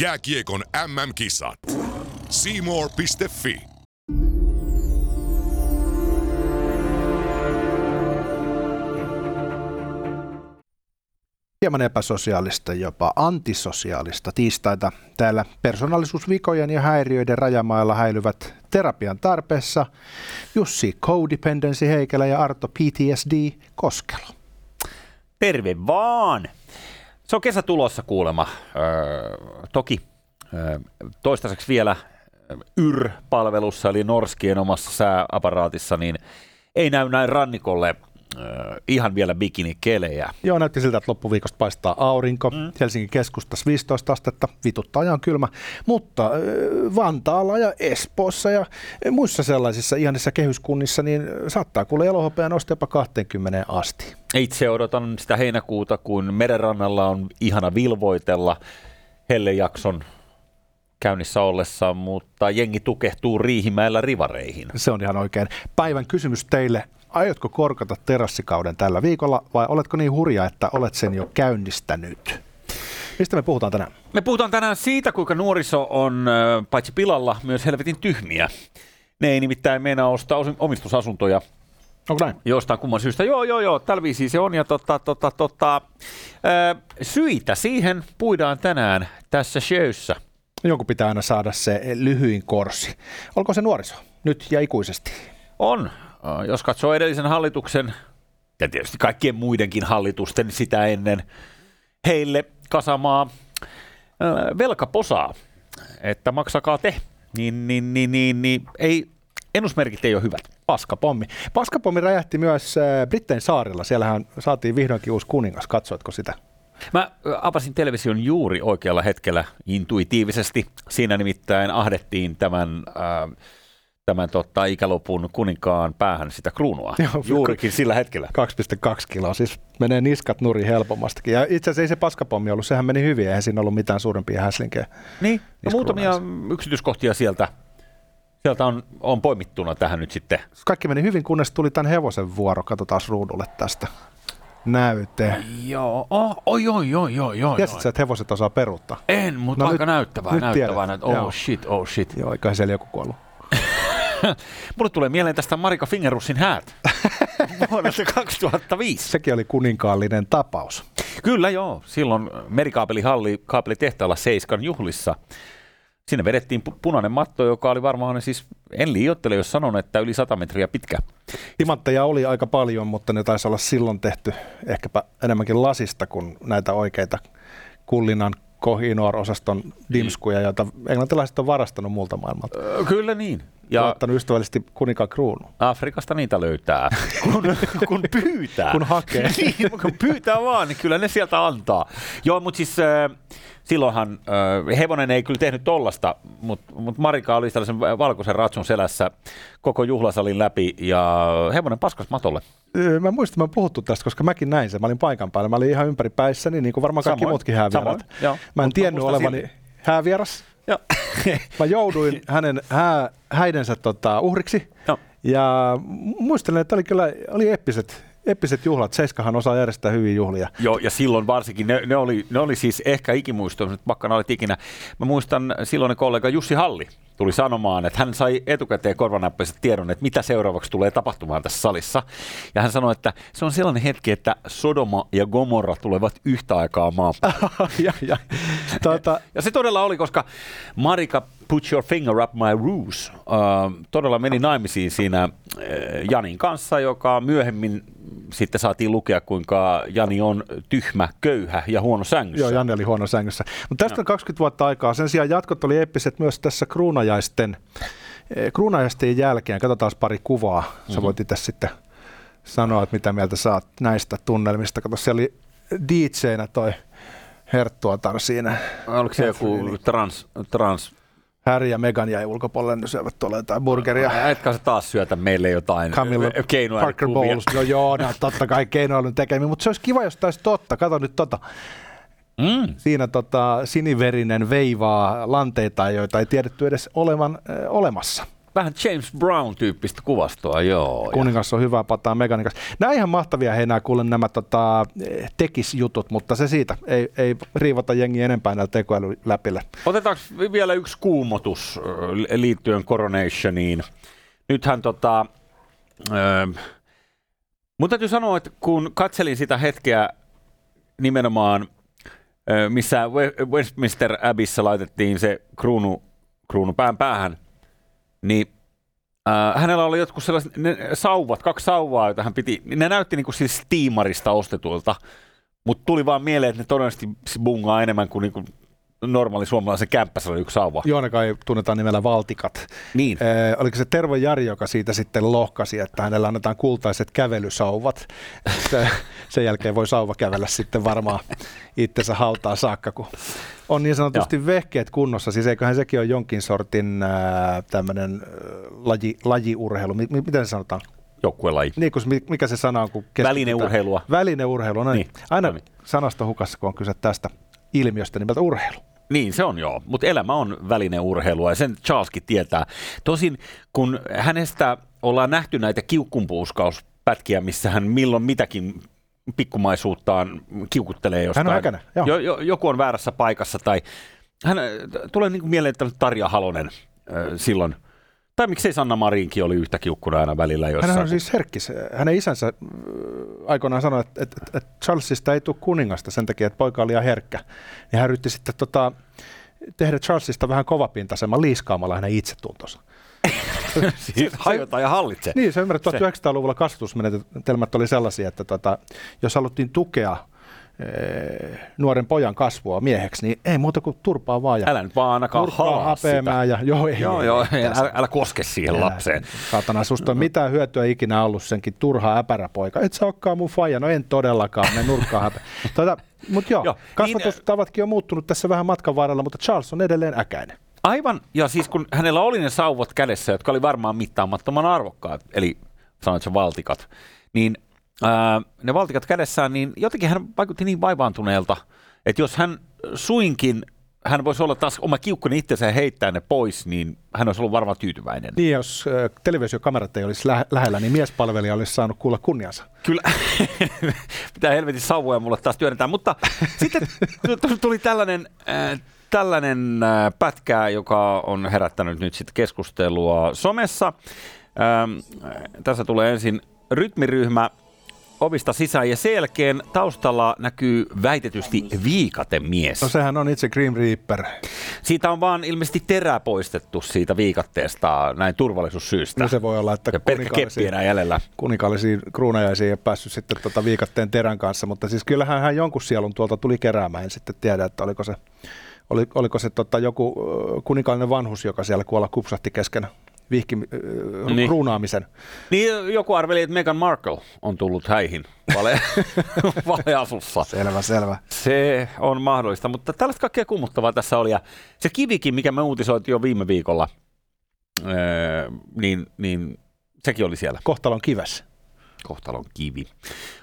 Jääkiekon MM-kisat. Seymour.fi hieman epäsosiaalista, jopa antisosiaalista tiistaita. Täällä persoonallisuusvikojen ja häiriöiden rajamailla häilyvät terapian tarpeessa Jussi Codependency Heikelä ja Arto PTSD Koskelo. Terve vaan! Se on kesä tulossa kuulema. Öö, toki öö, toistaiseksi vielä YR-palvelussa, eli Norskien omassa sääaparaatissa, niin ei näy näin rannikolle ihan vielä bikinikelejä. Joo, näytti siltä, että loppuviikosta paistaa aurinko. Mm. Helsingin keskustassa 15 astetta, vituttaa ajan kylmä. Mutta äh, Vantaalla ja Espoossa ja muissa sellaisissa ihanissa kehyskunnissa, niin saattaa kuule elohopea nostaa jopa 20 asti. Itse odotan sitä heinäkuuta, kun merenrannalla on ihana vilvoitella hellejakson käynnissä ollessa, mutta jengi tukehtuu Riihimäellä rivareihin. Se on ihan oikein. Päivän kysymys teille. Aiotko korkata terassikauden tällä viikolla vai oletko niin hurja, että olet sen jo käynnistänyt? Mistä me puhutaan tänään? Me puhutaan tänään siitä, kuinka nuoriso on paitsi pilalla myös helvetin tyhmiä. Ne ei nimittäin meinaa ostaa omistusasuntoja Onko näin? Jostain kumman syystä. Joo, joo, joo, tällä viisiin se on. Ja tota, tota, tota, syitä siihen puidaan tänään tässä showssa. Jonkun pitää aina saada se lyhyin korsi. Olko se nuoriso nyt ja ikuisesti? On. Jos katsoo edellisen hallituksen ja tietysti kaikkien muidenkin hallitusten sitä ennen heille kasamaa velkaposaa, että maksakaa te, niin, niin, niin, niin, niin ei, ennusmerkit ei ole hyvät. Paskapommi. Paskapommi räjähti myös Brittein saarilla. Siellähän saatiin vihdoinkin uusi kuningas. Katsoitko sitä? Mä avasin television juuri oikealla hetkellä intuitiivisesti. Siinä nimittäin ahdettiin tämän, äh, tämän tota, ikälopun kuninkaan päähän sitä kruunua. Joo, Juurikin sillä hetkellä. 2,2 kiloa, siis menee niskat nuri helpommastikin. Ja itse asiassa ei se paskapommi ollut, sehän meni hyvin, eihän siinä ollut mitään suurempia häslinkejä. Niin, no muutamia yksityiskohtia sieltä sieltä on, on poimittuna tähän nyt sitten. Kaikki meni hyvin, kunnes tuli tämän hevosen vuoro. Katsotaan ruudulle tästä näyte. Joo, oh, oi, oi, oi, oi, oi. Tiesit sä, että hevoset osaa peruuttaa? En, mutta no aika nyt, näyttävää, nyt näyttävää. Näyt, oh Joo. shit, oh shit. Joo, eikä siellä joku kuollut. Mulle tulee mieleen tästä Marika Fingerussin häät vuodelta 2005. Sekin oli kuninkaallinen tapaus. Kyllä joo, silloin merikaapelihalli kaapelitehtaalla Seiskan juhlissa Sinne vedettiin punainen matto, joka oli varmaan siis, en liioittele, jos sanon, että yli 100 metriä pitkä. Timantteja oli aika paljon, mutta ne taisi olla silloin tehty ehkäpä enemmänkin lasista kuin näitä oikeita kullinan Kohinoor-osaston dimskuja, joita englantilaiset on varastanut muulta maailmalta. Kyllä niin. Ja ottanut ystävällisesti kuninkaan kruunu. Afrikasta niitä löytää, kun, kun pyytää. kun hakee. niin, kun pyytää vaan, niin kyllä ne sieltä antaa. Joo, mutta siis äh, silloinhan äh, hevonen ei kyllä tehnyt tollasta, mutta mut Marika oli tällaisen valkoisen ratsun selässä koko juhlasalin läpi ja hevonen paskas matolle. Mä muistan, että mä puhuttu tästä, koska mäkin näin sen. Mä olin paikan päällä. Mä olin ihan ympäri päissäni, niin kuin varmaan kaikki Samoin. muutkin häävierat. Mä en tiennyt olevani silti. häävieras. Joo. mä jouduin hänen hää, häidensä tota, uhriksi. Joo. Ja muistelen, että oli kyllä oli eppiset eppiset juhlat. Seiskahan osaa järjestää hyviä juhlia. Joo, ja silloin varsinkin, ne, ne, oli, ne oli siis ehkä ikimuisto, mutta pakkana olet ikinä. Mä muistan silloin kollega Jussi Halli tuli sanomaan, että hän sai etukäteen korvanäppäiset tiedon, että mitä seuraavaksi tulee tapahtumaan tässä salissa. Ja hän sanoi, että se on sellainen hetki, että Sodoma ja Gomorra tulevat yhtä aikaa maan ja, ja. Tuota... ja se todella oli, koska Marika Put Your Finger Up My Ruse uh, todella meni naimisiin siinä uh, Janin kanssa, joka myöhemmin sitten saatiin lukea, kuinka Jani on tyhmä, köyhä ja huono sängyssä. Joo, Jani oli huono sängyssä. Mutta tästä no. on 20 vuotta aikaa. Sen sijaan jatkot oli eeppiset myös tässä kruunajaisten, eh, kruunajaisten jälkeen. Katsotaan pari kuvaa. Sä mm-hmm. voit itse sitten sanoa, että mitä mieltä saat näistä tunnelmista. Kato, siellä oli DJ-nä toi Herttuatar siinä. Oliko se joku trans, trans Harry ja Megan jäi ulkopuolelle, ne syövät tuolla jotain burgeria. Etkä se taas syötä meille jotain Camilla Parker Bowles. No joo, no, totta kai keinoilun tekemiä, mutta se olisi kiva, jos taisi totta. Kato nyt tota. Mm. Siinä tota, siniverinen veivaa lanteita, joita ei tiedetty edes olevan äh, olemassa. Vähän James Brown-tyyppistä kuvastoa, joo. Kuningas on hyvää pataa Meganikas. Nämä ihan mahtavia hei nämä kuulen nämä tota, tekisjutut, mutta se siitä. Ei, ei riivata jengi enempää näillä tekoälyläpille. Otetaanko vielä yksi kuumotus liittyen Coronationiin? Nythän tota, äh, mun täytyy sanoa, että kun katselin sitä hetkeä nimenomaan, missä Westminster Abbeyssä laitettiin se kruunu, kruunu pään päähän, niin äh, hänellä oli jotkut sellaiset ne, sauvat, kaksi sauvaa, joita hän piti, ne näytti niin kuin siis Steamarista ostetuilta, mutta tuli vaan mieleen, että ne todennäköisesti bungaa enemmän kuin, niin kuin normaali suomalaisen kämppässä oli yksi sauva. Joona kai tunnetaan nimellä Valtikat. Niin. Ee, oliko se Tervo Jari, joka siitä sitten lohkasi, että hänellä annetaan kultaiset kävelysauvat. Se, sen jälkeen voi sauva kävellä sitten varmaan itsensä hautaa saakka, kun on niin sanotusti Joo. vehkeet kunnossa. Siis eiköhän sekin ole jonkin sortin äh, tämmöinen laji, lajiurheilu. M- miten se sanotaan? Joukkuelaji. Niin, kun, mikä se sana on? Kun Välineurheilua. Välineurheilua, no niin. Aina no niin. hukassa, kun on kyse tästä ilmiöstä nimeltä urheilu. Niin, se on joo, mutta elämä on välineurheilua ja sen Charleskin tietää. Tosin kun hänestä ollaan nähty näitä kiukkunpuuskauspätkiä, missä hän milloin mitäkin pikkumaisuuttaan kiukuttelee jostain. Hän on äkänä, joo. Jo, jo, joku on väärässä paikassa tai hän tulee niin kuin mieleen, että Tarja Halonen äh, silloin – tai miksei Sanna Marinkin oli yhtä kiukkuna aina välillä jossain. Hän on siis herkkis. Hänen isänsä äh, aikoinaan sanoi, että, että, että Charlesista ei tule kuningasta sen takia, että poika oli liian herkkä. Ja hän yritti sitten tota, tehdä Charlesista vähän kovapintaisemman liiskaamalla hänen itsetuntonsa. siis hajota ja hallitse. Niin, se ymmärrät, 1900-luvulla kasvatusmenetelmät oli sellaisia, että tota, jos haluttiin tukea nuoren pojan kasvua mieheksi, niin ei muuta kuin turpaa vaan. Ja älä nyt vaan ainakaan halaa sitä. Ja, joo, ei, joo, joo, ei, älä, älä, koske siihen älä, lapseen. Saatana, susta on mitään hyötyä ikinä ollut senkin turhaa äpäräpoika. Et sä olekaan mun faija, no en todellakaan, ne nurkkaa häpeä. Tuota, mutta joo, joo, kasvatustavatkin on muuttunut tässä vähän matkan varrella, mutta Charles on edelleen äkäinen. Aivan, ja siis kun hänellä oli ne sauvot kädessä, jotka oli varmaan mittaamattoman arvokkaat, eli sanoit valtikat, niin ää, ne valtikat kädessään, niin jotenkin hän vaikutti niin vaivaantuneelta, että jos hän suinkin hän voisi olla taas oma kiukkuni itsensä ja heittää ne pois, niin hän olisi ollut varmaan tyytyväinen. Niin, jos äh, televisiokamerat ei olisi lä- lähellä, niin miespalvelija olisi saanut kuulla kunniansa. Kyllä, pitää helvetin sauvoja mulle taas työnnetään, mutta sitten tuli tällainen, äh, tällainen äh, pätkä, joka on herättänyt nyt sitten keskustelua somessa. Ähm, tässä tulee ensin rytmiryhmä ovista sisään ja sen jälkeen taustalla näkyy väitetysti viikatemies. No sehän on itse Grim Reaper. Siitä on vaan ilmeisesti terä poistettu siitä viikatteesta näin turvallisuussyistä. No se voi olla, että enää jäljellä. Kuninkaallisiin kruunajaisiin ei ole päässyt sitten tuota viikatteen terän kanssa, mutta siis kyllähän hän jonkun sielun tuolta tuli keräämään. En sitten tiedä, että oliko se, oli, oliko se tota joku kuninkaallinen vanhus, joka siellä kuolla kupsahti kesken vihki, äh, niin. kruunaamisen. Niin joku arveli, että Meghan Markle on tullut häihin vale, valeasussa. Selvä, selvä. Se on mahdollista, mutta tällaista kaikkea kummuttavaa tässä oli. Ja se kivikin, mikä me uutisoitiin jo viime viikolla, öö, niin, niin sekin oli siellä. Kohtalon kives. Kohtalon kivi.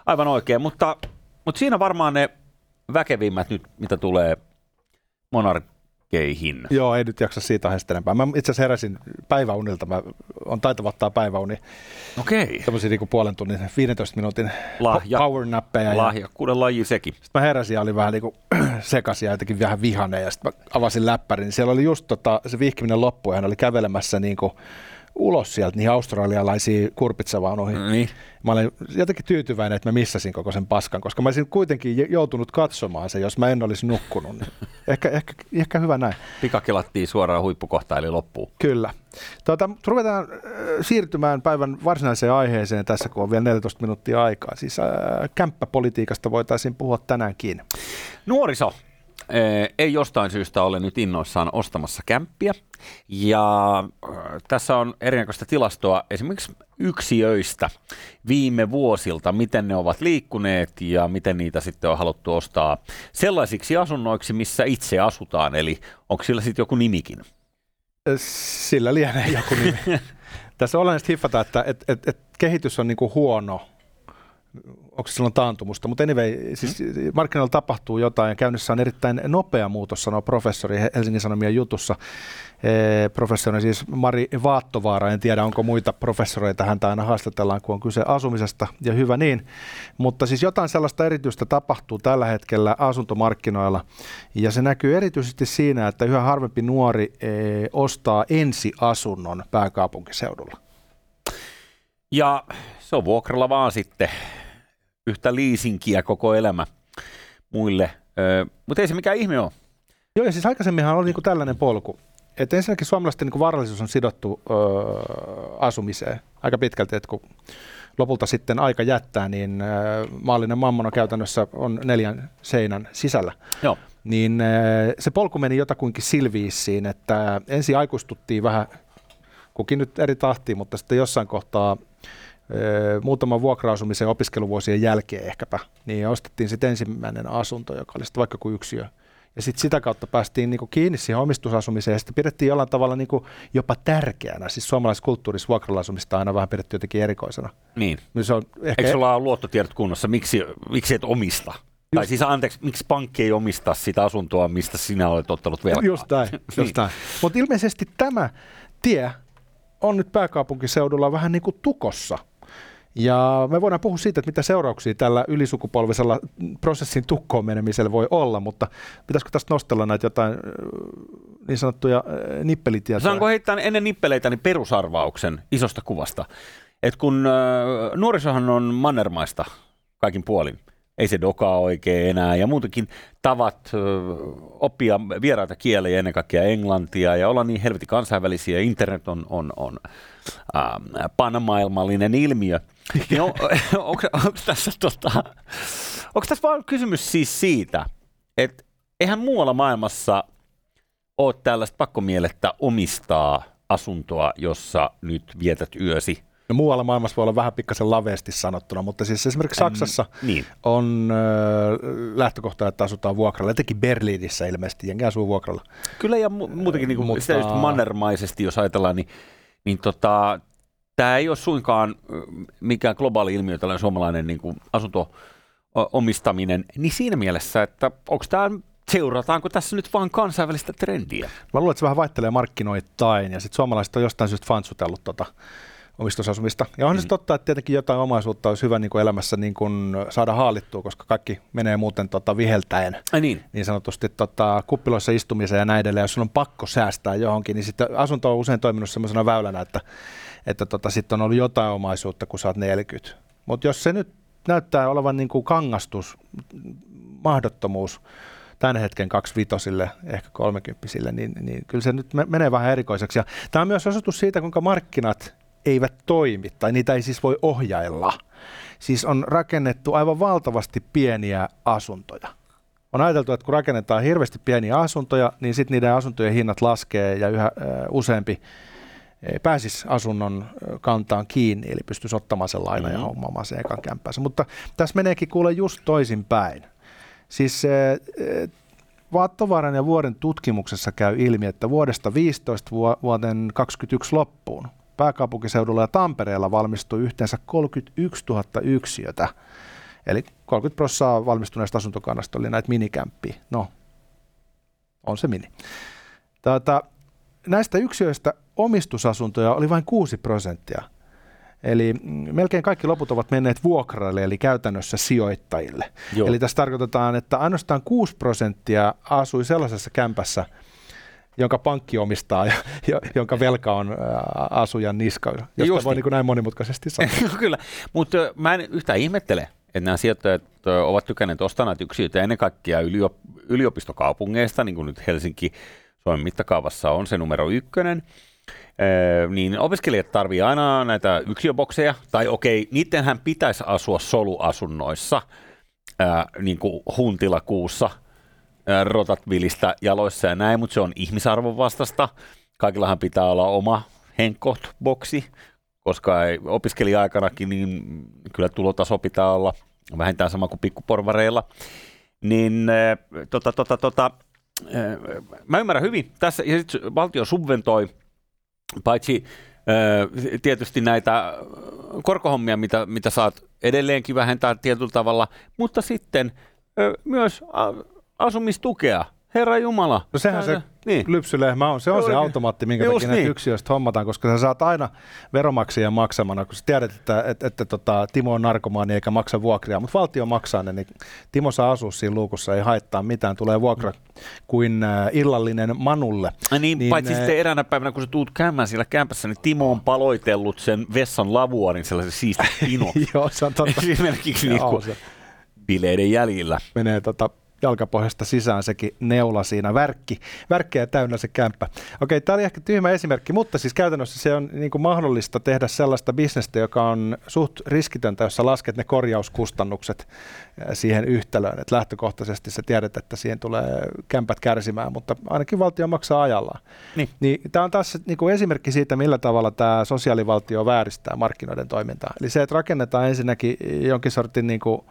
Aivan oikein, mutta, mutta siinä varmaan ne väkevimmät nyt, mitä tulee Monark keihin. Joo, ei nyt jaksa siitä aiheesta enempää. Mä itse asiassa heräsin päiväunilta. Mä on taitava ottaa päiväuni. Okei. Tämmöisiä niin puolen tunnin, 15 minuutin Lahja, power-näppejä. Lahjakkuuden laji sekin. Sitten mä heräsin ja oli vähän niin kuin sekaisin ja jotenkin vähän vihane. Ja sitten mä avasin läppärin. Siellä oli just tota, se vihkiminen loppu ja hän oli kävelemässä niin kuin ulos sieltä niihin australialaisiin kurpitsavaunuihin. Niin. Mä olen jotenkin tyytyväinen, että mä missasin koko sen paskan, koska mä olisin kuitenkin joutunut katsomaan sen, jos mä en olisi nukkunut. Niin ehkä, ehkä, ehkä hyvä näin. Pikakelattiin suoraan huippukohtaan eli loppuun. Kyllä. Tuota, ruvetaan äh, siirtymään päivän varsinaiseen aiheeseen tässä, kun on vielä 14 minuuttia aikaa. Siis äh, kämppäpolitiikasta voitaisiin puhua tänäänkin. Nuoriso ei jostain syystä ole nyt innoissaan ostamassa kämppiä. Ja tässä on erinäköistä tilastoa esimerkiksi yksiöistä viime vuosilta, miten ne ovat liikkuneet ja miten niitä sitten on haluttu ostaa sellaisiksi asunnoiksi, missä itse asutaan. Eli onko sillä sitten joku nimikin? Sillä lienee joku nimi. Tässä on olennaista hiffata, että et, et, et kehitys on niinku huono onko se silloin taantumusta, mutta anyway, siis hmm. markkinoilla tapahtuu jotain ja käynnissä on erittäin nopea muutos, sanoo professori Helsingin Sanomien jutussa. E, professori siis Mari Vaattovaara, en tiedä onko muita professoreita, häntä aina haastatellaan, kun on kyse asumisesta, ja hyvä niin. Mutta siis jotain sellaista erityistä tapahtuu tällä hetkellä asuntomarkkinoilla, ja se näkyy erityisesti siinä, että yhä harvempi nuori e, ostaa ensiasunnon pääkaupunkiseudulla. Ja se on vuokralla vaan sitten yhtä liisinkiä koko elämä muille. Öö, mutta ei se mikään ihme ole. Joo, ja siis aikaisemminhan oli niinku tällainen polku. Että ensinnäkin suomalaisten niinku varallisuus on sidottu öö, asumiseen aika pitkälti, että kun lopulta sitten aika jättää, niin öö, maallinen mammona käytännössä on neljän seinän sisällä. Joo. Niin öö, se polku meni jotakuinkin silviissiin, että ensin aikuistuttiin vähän, kukin nyt eri tahtiin, mutta sitten jossain kohtaa muutaman vuokra-asumisen opiskeluvuosien jälkeen ehkäpä, niin ostettiin sitten ensimmäinen asunto, joka oli sitten vaikka kuin yksiö. Ja sitten sitä kautta päästiin niinku kiinni siihen omistusasumiseen ja sitten pidettiin jollain tavalla niinku jopa tärkeänä. Siis suomalaisessa kulttuurissa vuokralla-asumista aina vähän pidetty jotenkin erikoisena. Niin. niin se on ehkä... Eikö sulla ole luottotiedot kunnossa? Miksi, miksi et omista? Just. Tai siis anteeksi, miksi pankki ei omista sitä asuntoa, mistä sinä olet ottanut velkaa? Just näin. Just niin. näin. Mutta ilmeisesti tämä tie on nyt pääkaupunkiseudulla vähän niin kuin tukossa – ja me voidaan puhua siitä, että mitä seurauksia tällä ylisukupolvisella prosessin tukkoon menemisellä voi olla, mutta pitäisikö tästä nostella näitä jotain niin sanottuja nippelitietoja? Saanko heittää ennen nippeleitä niin perusarvauksen isosta kuvasta? Et kun äh, nuorisohan on mannermaista kaikin puolin, ei se dokaa oikein enää ja muutenkin tavat äh, oppia vieraita kieliä, ennen kaikkea englantia ja olla niin helvetin kansainvälisiä, internet on, on, on äh, panamaailmallinen ilmiö – niin on, onko, onko, tässä, tota, onko tässä vaan kysymys siis siitä, että eihän muualla maailmassa ole tällaista pakkomielettä omistaa asuntoa, jossa nyt vietät yösi No, muualla maailmassa voi olla vähän pikkasen laveesti sanottuna, mutta siis esimerkiksi Saksassa mm, niin. on äh, lähtökohta, että asutaan vuokralla. Etenkin Berliinissä ilmeisesti, jengi asuu vuokralla. Kyllä ja mu- muutenkin niin kuin mutta... sitä just mannermaisesti, jos ajatellaan, niin, niin tota, tämä ei ole suinkaan mikään globaali ilmiö, tällainen suomalainen niin kuin asunto-omistaminen, niin siinä mielessä, että onko tämä seurataanko tässä nyt vain kansainvälistä trendiä? Mä luulen, että se vähän vaihtelee markkinoittain, ja sitten suomalaiset on jostain syystä fansutellut tota omistusasumista. Ja on mm. se totta, että tietenkin jotain omaisuutta olisi hyvä niin kuin elämässä niin kuin saada haalittua, koska kaikki menee muuten tota, viheltäen Ai niin. niin sanotusti tota, kuppiloissa istumiseen ja näin edelleen. Jos on pakko säästää johonkin, niin sitten asunto on usein toiminut sellaisena väylänä, että että tota, sitten on ollut jotain omaisuutta, kun sä oot 40. Mutta jos se nyt näyttää olevan niin kuin kangastus, mahdottomuus tämän hetken vitosille, ehkä kolmekymppisille, niin, niin kyllä se nyt menee vähän erikoiseksi. Ja tämä on myös osoitus siitä, kuinka markkinat eivät toimi, tai niitä ei siis voi ohjailla. Siis on rakennettu aivan valtavasti pieniä asuntoja. On ajateltu, että kun rakennetaan hirveästi pieniä asuntoja, niin sitten niiden asuntojen hinnat laskee ja yhä useampi pääsisi asunnon kantaan kiinni, eli pystyisi ottamaan sen lainan mm-hmm. ja hommaamaan sen ekan kämpäänsä. Mutta tässä meneekin kuule just toisinpäin. Siis Vaattovaaran ja vuoden tutkimuksessa käy ilmi, että vuodesta 15 vuoden 2021 loppuun pääkaupunkiseudulla ja Tampereella valmistui yhteensä 31 000 yksiötä. Eli 30 prosenttia valmistuneesta asuntokannasta oli näitä minikämppiä. No, on se mini. Tätä, näistä yksiöistä omistusasuntoja oli vain 6 prosenttia. Eli melkein kaikki loput ovat menneet vuokraille, eli käytännössä sijoittajille. Joo. Eli tässä tarkoitetaan, että ainoastaan 6 prosenttia asui sellaisessa kämpässä, jonka pankki omistaa ja, jonka velka on asujan niska, josta voi niin. niin näin monimutkaisesti sanoa. Kyllä, mutta mä en yhtään ihmettele, että nämä sijoittajat ovat tykänneet ostaa näitä yksiöitä ennen kaikkea yliopistokaupungeista, niin kuin nyt Helsinki Suomen mittakaavassa on se numero ykkönen, niin opiskelijat tarvii aina näitä yksiöbokseja, tai okei, niidenhän pitäisi asua soluasunnoissa, ää, niin kuin huntilakuussa, ää, rotat vilistä jaloissa ja näin, mutta se on ihmisarvon vastasta. Kaikillahan pitää olla oma henkot-boksi, koska ei, opiskelija-aikanakin niin kyllä tulotaso pitää olla vähintään sama kuin pikkuporvareilla. Niin tota, tota, tota, mä ymmärrän hyvin. Tässä ja sit valtio subventoi paitsi tietysti näitä korkohommia, mitä, mitä saat edelleenkin vähentää tietyllä tavalla, mutta sitten ö, myös asumistukea Herra Jumala. No sehän se niin. lypsylehmä on. Se on Juurikin. se automaatti, minkä Just takia niin. yksiöistä hommataan, koska sä saat aina veromaksia maksamana, kun sä tiedät, että, että, että, että tota, Timo on narkomaani eikä maksa vuokria, mutta valtio maksaa ne, niin Timo saa asua siinä luukussa, ei haittaa mitään, tulee vuokra kuin äh, illallinen Manulle. Ja niin, niin, paitsi äh, sitten eräänä päivänä, kun sä tuut käymään siellä kämpässä, niin Timo on paloitellut sen vessan lavuarin sellaisen siisti pino. Joo, se on totta. Esimerkiksi niin kuin bileiden jäljillä. Menee tota jalkapohjasta sisään sekin neula siinä, värkki, värkkejä täynnä se kämppä. Okei, tämä oli ehkä tyhmä esimerkki, mutta siis käytännössä se on niin kuin mahdollista tehdä sellaista bisnestä, joka on suht riskitöntä, jossa lasket ne korjauskustannukset siihen yhtälöön. Et lähtökohtaisesti sä tiedät, että siihen tulee kämpät kärsimään, mutta ainakin valtio maksaa ajallaan. Niin. Niin, tämä on taas niin kuin esimerkki siitä, millä tavalla tämä sosiaalivaltio vääristää markkinoiden toimintaa. Eli se, että rakennetaan ensinnäkin jonkin sortin niin kuin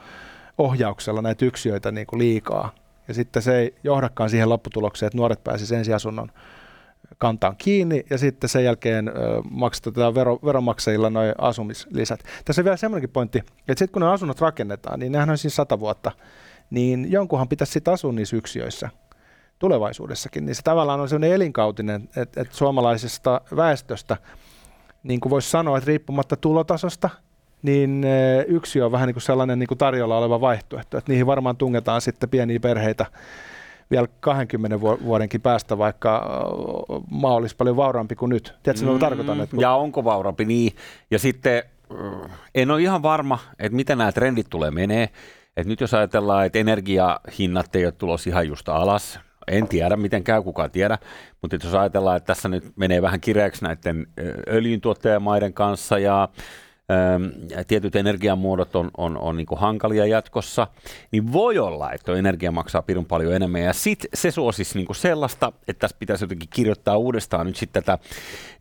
ohjauksella näitä yksiöitä niin kuin liikaa. Ja sitten se ei johdakaan siihen lopputulokseen, että nuoret pääsisivät ensiasunnon kantaan kiinni ja sitten sen jälkeen maksetaan vero, veronmaksajilla noin asumislisät. Tässä on vielä semmoinenkin pointti, että sitten kun ne asunnot rakennetaan, niin nehän on siis sata vuotta, niin jonkunhan pitäisi sitten asua niissä yksiöissä tulevaisuudessakin. Niin se tavallaan on sellainen elinkautinen, että, että suomalaisesta väestöstä, niin kuin voisi sanoa, että riippumatta tulotasosta – niin eh, yksi on vähän niin kuin sellainen niin kuin tarjolla oleva vaihtoehto, että niihin varmaan tungetaan sitten pieniä perheitä vielä 20 vuodenkin päästä, vaikka eh, maa olisi paljon vauraampi kuin nyt. Tiedätkö, mm, tarkoitan? Että kun... Ja onko vauraampi, niin. Ja sitten eh, en ole ihan varma, että miten nämä trendit tulee menee. Et nyt jos ajatellaan, että energiahinnat ei ole tulossa ihan just alas, en tiedä, miten käy, kukaan tiedä, mutta jos ajatellaan, että tässä nyt menee vähän kireäksi näiden öljyntuottajamaiden kanssa ja tietyt energiamuodot on, on, on niin hankalia jatkossa, niin voi olla, että tuo energia maksaa pirun paljon enemmän. Ja sitten se suosisi niin sellaista, että tässä pitäisi jotenkin kirjoittaa uudestaan nyt sitten tätä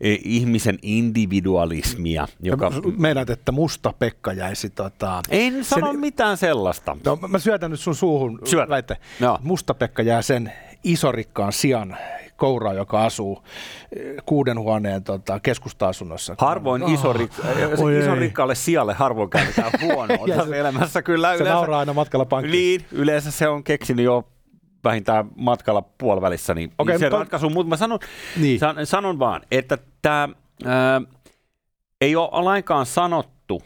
e, ihmisen individualismia. Joka... Meidät, että musta Pekka jäisi tota... En sano sen... mitään sellaista. No, mä syötän nyt sun suuhun Syöt. väite. No. Musta Pekka jää sen isorikkaan sijan kouraa, joka asuu eh, kuuden huoneen tota, keskusta-asunnossa. Harvoin oh, iso, rik- rikkaalle sijalle harvoin käytetään huonoa tässä elämässä. Kyllä se yleensä, nauraa aina matkalla pankkiin. Niin, yleensä se on keksinyt jo vähintään matkalla puolivälissä, niin okay, se to... ratkaisu, mutta mä sanon, niin. san, sanon vaan, että tämä ei ole lainkaan sanottu,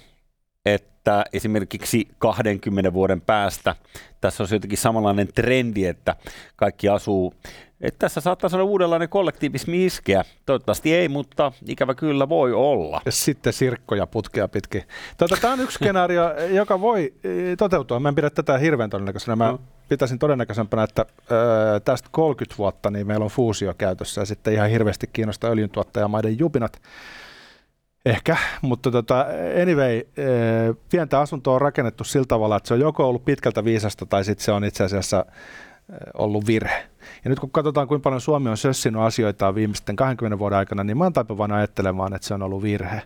että esimerkiksi 20 vuoden päästä tässä on jotenkin samanlainen trendi, että kaikki asuu että tässä saattaa olla uudenlainen kollektiivismi iskeä. Toivottavasti ei, mutta ikävä kyllä voi olla. Ja sitten sirkkoja putkea pitkin. Tuota, tämä on yksi skenaario, joka voi e, toteutua. Mä en pidä tätä hirveän todennäköisenä. Mä no. pitäisin todennäköisempänä, että ö, tästä 30 vuotta niin meillä on fuusio käytössä ja sitten ihan hirveästi kiinnostaa öljyntuottajamaiden jupinat. Ehkä, mutta tota, anyway, pientä asuntoa on rakennettu sillä tavalla, että se on joko ollut pitkältä viisasta tai sitten se on itse asiassa ollut virhe. Ja nyt kun katsotaan, kuinka paljon Suomi on sössinyt asioita viimeisten 20 vuoden aikana, niin mä oon taipuvainen ajattelemaan, että se on ollut virhe.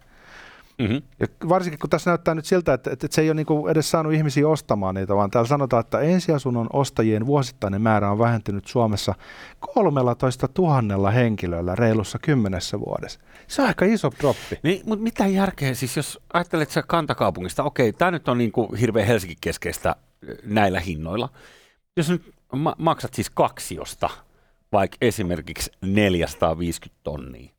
Mm-hmm. Ja varsinkin kun tässä näyttää nyt siltä, että, että se ei ole niin edes saanut ihmisiä ostamaan niitä, vaan täällä sanotaan, että ensiasunnon ostajien vuosittainen määrä on vähentynyt Suomessa 13 000 henkilöllä reilussa kymmenessä vuodessa. Se on aika iso droppi. Niin, mutta mitä järkeä, siis jos ajattelet sä kantakaupungista, okei, tämä nyt on niin kuin hirveän Helsinki-keskeistä näillä hinnoilla. Jos nyt ma- maksat siis kaksiosta, vaikka esimerkiksi 450 tonnia,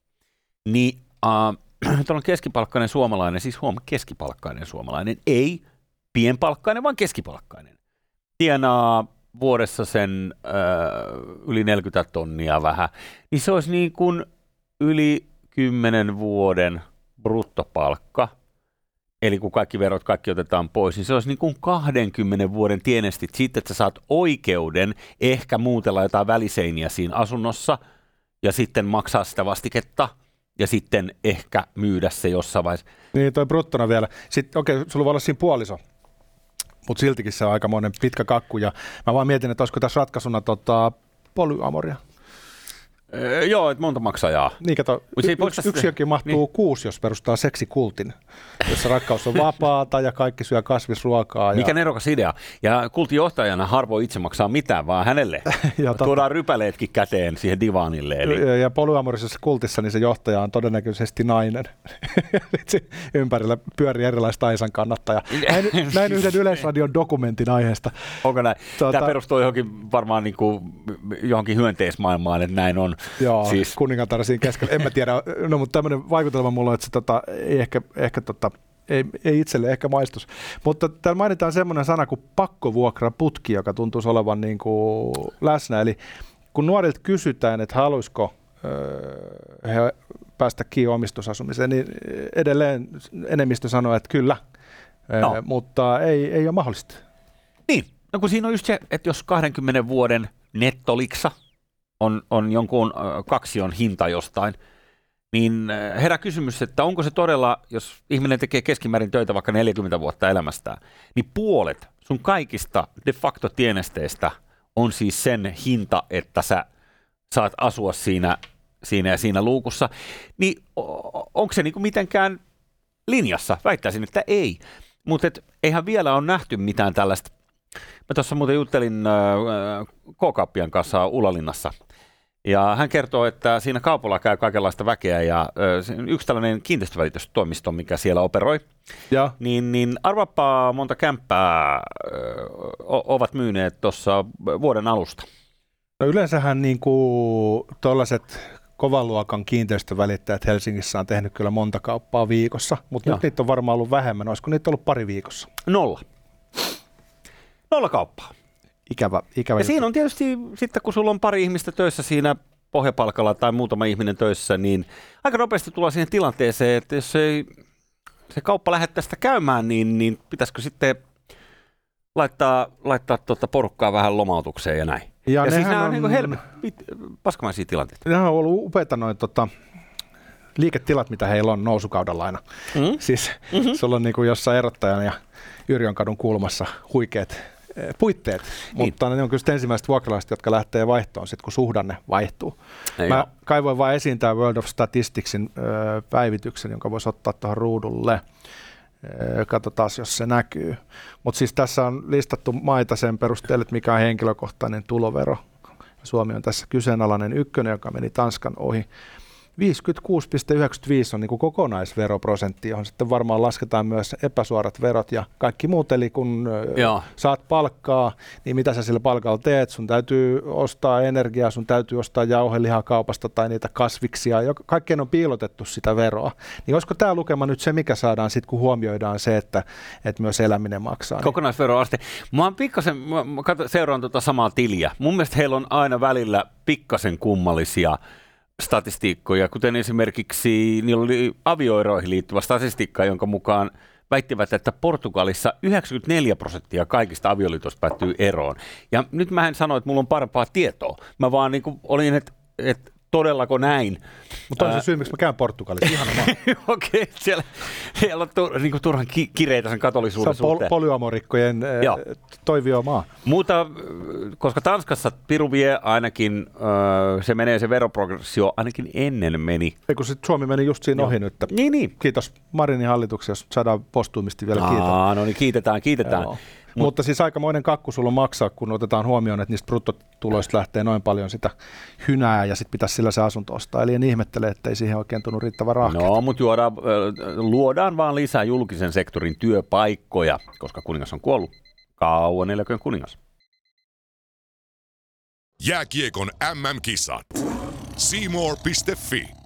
niin äh, tuolla keskipalkkainen suomalainen, siis huom, keskipalkkainen suomalainen, ei pienpalkkainen, vaan keskipalkkainen, tienaa vuodessa sen äh, yli 40 tonnia vähän, niin se olisi niin kuin yli 10 vuoden bruttopalkka – Eli kun kaikki verot, kaikki otetaan pois, niin se olisi niin kuin 20 vuoden tienestit sitten, että sä saat oikeuden ehkä muutella jotain väliseiniä siinä asunnossa ja sitten maksaa sitä vastiketta ja sitten ehkä myydä se jossain vaiheessa. Niin, toi bruttona vielä. Sitten okei, okay, sulla voi olla siinä puoliso, mutta siltikin se on aikamoinen pitkä kakku ja mä vaan mietin, että olisiko tässä ratkaisuna tota, polyamoria. Öö, joo, että monta maksajaa. Niin kato, y- yksi, yksiökin mahtuu niin. kuusi, jos perustaa seksikultin, jossa rakkaus on vapaata ja kaikki syö kasvisruokaa. Mikä ja... nerokas idea. Ja kultin johtajana harvoin itse maksaa mitään, vaan hänelle ja tuodaan rypäleetkin käteen siihen divaanille. Eli... Ja, ja polyamorisessa kultissa niin se johtaja on todennäköisesti nainen. ympärillä pyörii erilaista Aisan kannattaja. Näin, näin yhden Yleisradion dokumentin aiheesta. Onko näin? Tuota... Tämä perustuu johonkin varmaan niin kuin, johonkin hyönteismaailmaan, että näin on. Joo, siis... kuningatar siinä keskellä. En mä tiedä, no mutta tämmöinen vaikutelma mulla on, että se tota, ei ehkä, ehkä tota, ei, ei itselle ehkä maistus. Mutta täällä mainitaan semmoinen sana kuin pakkovuokraputki, joka tuntuisi olevan niin kuin läsnä. Eli kun nuorilta kysytään, että haluaisiko öö, he päästä kiinni omistusasumiseen, niin edelleen enemmistö sanoo, että kyllä, no. mutta ei, ei ole mahdollista. Niin, no kun siinä on just se, että jos 20 vuoden nettoliksa on, on jonkun kaksion hinta jostain, niin herää kysymys, että onko se todella, jos ihminen tekee keskimäärin töitä vaikka 40 vuotta elämästään, niin puolet sun kaikista de facto tienesteistä on siis sen hinta, että sä saat asua siinä, siinä ja siinä luukussa, niin onko se niinku mitenkään linjassa? Väittäisin, että ei. Mutta eihän vielä ole nähty mitään tällaista. Mä tuossa muuten juttelin äh, K-Kappian kanssa Ulalinnassa – ja hän kertoo, että siinä kaupalla käy kaikenlaista väkeä ja ö, yksi tällainen kiinteistövälitystoimisto, mikä siellä operoi, ja. Niin, niin arvapaa monta kämppää ö, ovat myyneet tuossa vuoden alusta. No yleensähän niin tuollaiset kovan luokan kiinteistövälittäjät Helsingissä on tehnyt kyllä monta kauppaa viikossa, mutta nyt niitä on varmaan ollut vähemmän. Olisiko niitä ollut pari viikossa? Nolla. Nolla kauppaa ikävä, ikävä Ja siinä on tietysti sitten, kun sulla on pari ihmistä töissä siinä pohjapalkalla tai muutama ihminen töissä, niin aika nopeasti tullaan siihen tilanteeseen, että jos ei se kauppa lähde tästä käymään, niin, niin pitäisikö sitten laittaa, laittaa tuota porukkaa vähän lomautukseen ja näin. Ja, ja siis nämä on, on niin helme, paskamaisia tilanteita. Nämä on ollut upeita noin tota, liiketilat, mitä heillä on nousukaudella aina. Mm-hmm. Siis mm-hmm. sulla on niin kuin jossain erottajan ja Yrjön kadun kulmassa huikeat puitteet, niin. mutta ne on kyllä ensimmäiset vuokralaiset, jotka lähtee vaihtoon sitten, kun suhdanne vaihtuu. Ei Mä joo. kaivoin vain esiin tämä World of Statisticsin ö, päivityksen, jonka voisi ottaa tuohon ruudulle. Katsotaan, jos se näkyy. Mutta siis tässä on listattu maita sen perusteella, että mikä on henkilökohtainen tulovero. Suomi on tässä kyseenalainen ykkönen, joka meni Tanskan ohi. 56,95 on niin kuin kokonaisveroprosentti, johon sitten varmaan lasketaan myös epäsuorat verot ja kaikki muut. Eli kun Joo. saat palkkaa, niin mitä sä sillä palkalla teet? Sun täytyy ostaa energiaa, sun täytyy ostaa jauhelihaa kaupasta tai niitä kasviksia. Kaikkeen on piilotettu sitä veroa. Niin olisiko tämä lukema nyt se, mikä saadaan sitten, kun huomioidaan se, että, että myös eläminen maksaa? Niin? Kokonaisveroaste. Mä oon pikkasen, mä seuraan tuota samaa tiliä. Mun mielestä heillä on aina välillä pikkasen kummallisia statistiikkoja, kuten esimerkiksi niillä oli avioeroihin liittyvä statistiikka, jonka mukaan väittivät, että Portugalissa 94 prosenttia kaikista avioliitosta päättyy eroon. Ja nyt mä en sano, että mulla on parempaa tietoa. Mä vaan niin kuin olin, että, että todellako näin. Mutta on se syy, miksi mä käyn Portugalissa, ihan Okei, okay, siellä, siellä on tur, niin turhan ki- kireitä sen katolisuuden Se on pol- polyamorikkojen äh, toivio maa. Mutta koska Tanskassa Piru vie ainakin, äh, se menee se veroprogressio ainakin ennen meni. Eikö se Suomi meni just siinä Joo. ohi nyt. Niin, niin. Kiitos Marinin hallituksessa, saadaan postuumisti vielä kiitos. no niin, kiitetään, kiitetään. Joo. Mut, Mutta siis aikamoinen kakku sulla on maksaa, kun otetaan huomioon, että niistä bruttotuloista lähtee noin paljon sitä hynää ja sitten pitäisi sillä se asunto ostaa. Eli en ihmettele, että ei siihen oikein tunnu riittävä rahkeita. No, mutta juodaan, luodaan vaan lisää julkisen sektorin työpaikkoja, koska kuningas on kuollut. Kauan eläköön kuningas. Jääkiekon MM-kisat. Seymour.fi